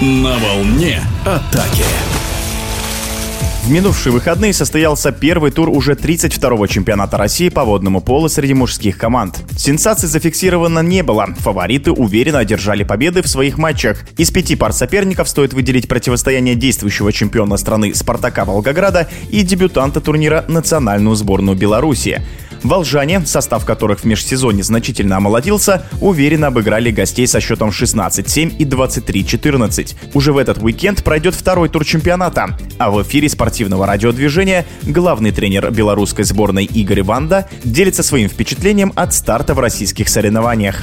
На волне атаки. В минувшие выходные состоялся первый тур уже 32-го чемпионата России по водному полу среди мужских команд. Сенсаций зафиксировано не было. Фавориты уверенно одержали победы в своих матчах. Из пяти пар соперников стоит выделить противостояние действующего чемпиона страны «Спартака» Волгограда и дебютанта турнира национальную сборную Беларуси. Волжане, состав которых в межсезонье значительно омолодился, уверенно обыграли гостей со счетом 16-7 и 23-14. Уже в этот уикенд пройдет второй тур чемпионата. А в эфире спортивного радиодвижения главный тренер белорусской сборной Игорь Ванда делится своим впечатлением от старта в российских соревнованиях.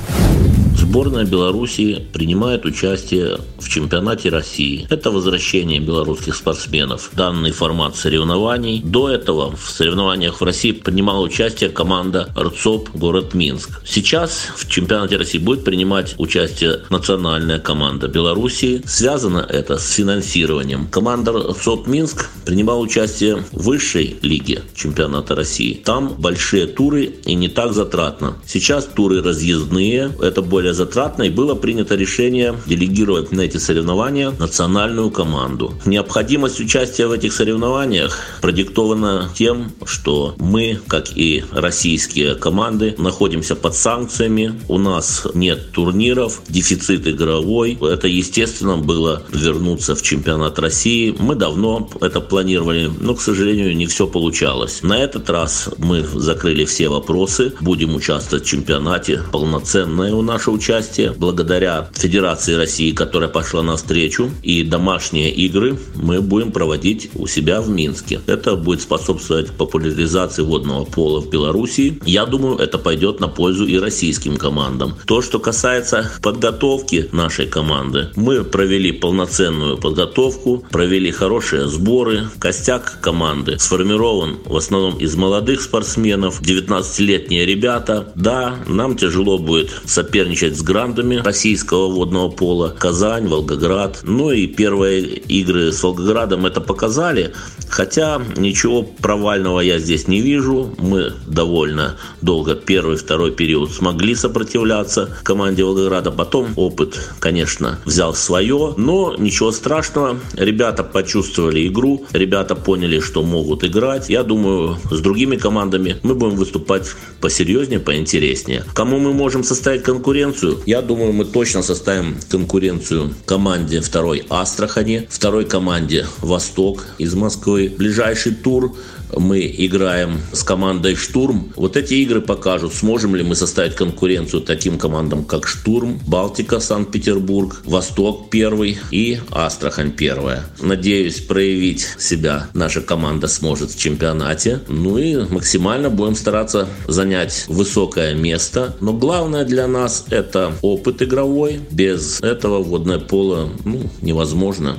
Сборная Беларуси принимает участие в чемпионате России. Это возвращение белорусских спортсменов данный формат соревнований. До этого в соревнованиях в России принимала участие команда РЦОП город Минск. Сейчас в чемпионате России будет принимать участие национальная команда Беларуси. Связано это с финансированием. Команда РЦОП Минск принимала участие в высшей лиге чемпионата России. Там большие туры и не так затратно. Сейчас туры разъездные, это более затратно, и было принято решение делегировать на эти соревнования национальную команду. Необходимость участия в этих соревнованиях продиктована тем, что мы, как и российские команды, находимся под санкциями, у нас нет турниров, дефицит игровой. Это, естественно, было вернуться в чемпионат России. Мы давно это планировали, но, к сожалению, не все получалось. На этот раз мы закрыли все вопросы, будем участвовать в чемпионате. Полноценное у нашего участие благодаря Федерации России, которая пошла навстречу. И домашние игры мы будем проводить у себя в Минске. Это будет способствовать популяризации водного пола в Беларуси. Я думаю, это пойдет на пользу и российским командам. То, что касается подготовки нашей команды, мы провели полноценную подготовку, провели хорошие сборы. Костяк команды сформирован в основном из молодых спортсменов, 19-летние ребята. Да, нам тяжело будет соперничать соперничать с грандами российского водного пола. Казань, Волгоград. Ну и первые игры с Волгоградом это показали. Хотя ничего провального я здесь не вижу. Мы довольно долго первый, второй период смогли сопротивляться команде Волгограда. Потом опыт, конечно, взял свое. Но ничего страшного. Ребята почувствовали игру. Ребята поняли, что могут играть. Я думаю, с другими командами мы будем выступать посерьезнее, поинтереснее. Кому мы можем составить конкуренцию? Конкуренцию. Я думаю, мы точно составим конкуренцию команде второй Астрахани, второй команде Восток из Москвы. Ближайший тур мы играем с командой «Штурм». Вот эти игры покажут, сможем ли мы составить конкуренцию таким командам, как «Штурм», «Балтика», «Санкт-Петербург», «Восток» первый и «Астрахань» первая. Надеюсь, проявить себя наша команда сможет в чемпионате. Ну и максимально будем стараться занять высокое место. Но главное для нас – это опыт игровой. Без этого водное поло ну, невозможно.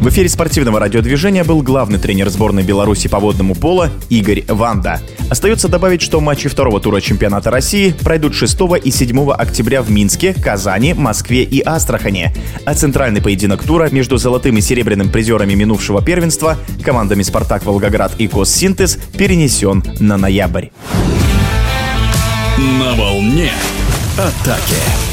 В эфире спортивного радиодвижения был главный тренер сборной Беларуси по водному поло Игорь Ванда. Остается добавить, что матчи второго тура чемпионата России пройдут 6 и 7 октября в Минске, Казани, Москве и Астрахане. А центральный поединок тура между золотым и серебряным призерами минувшего первенства командами «Спартак Волгоград» и «Коссинтез» перенесен на ноябрь. На волне атаки.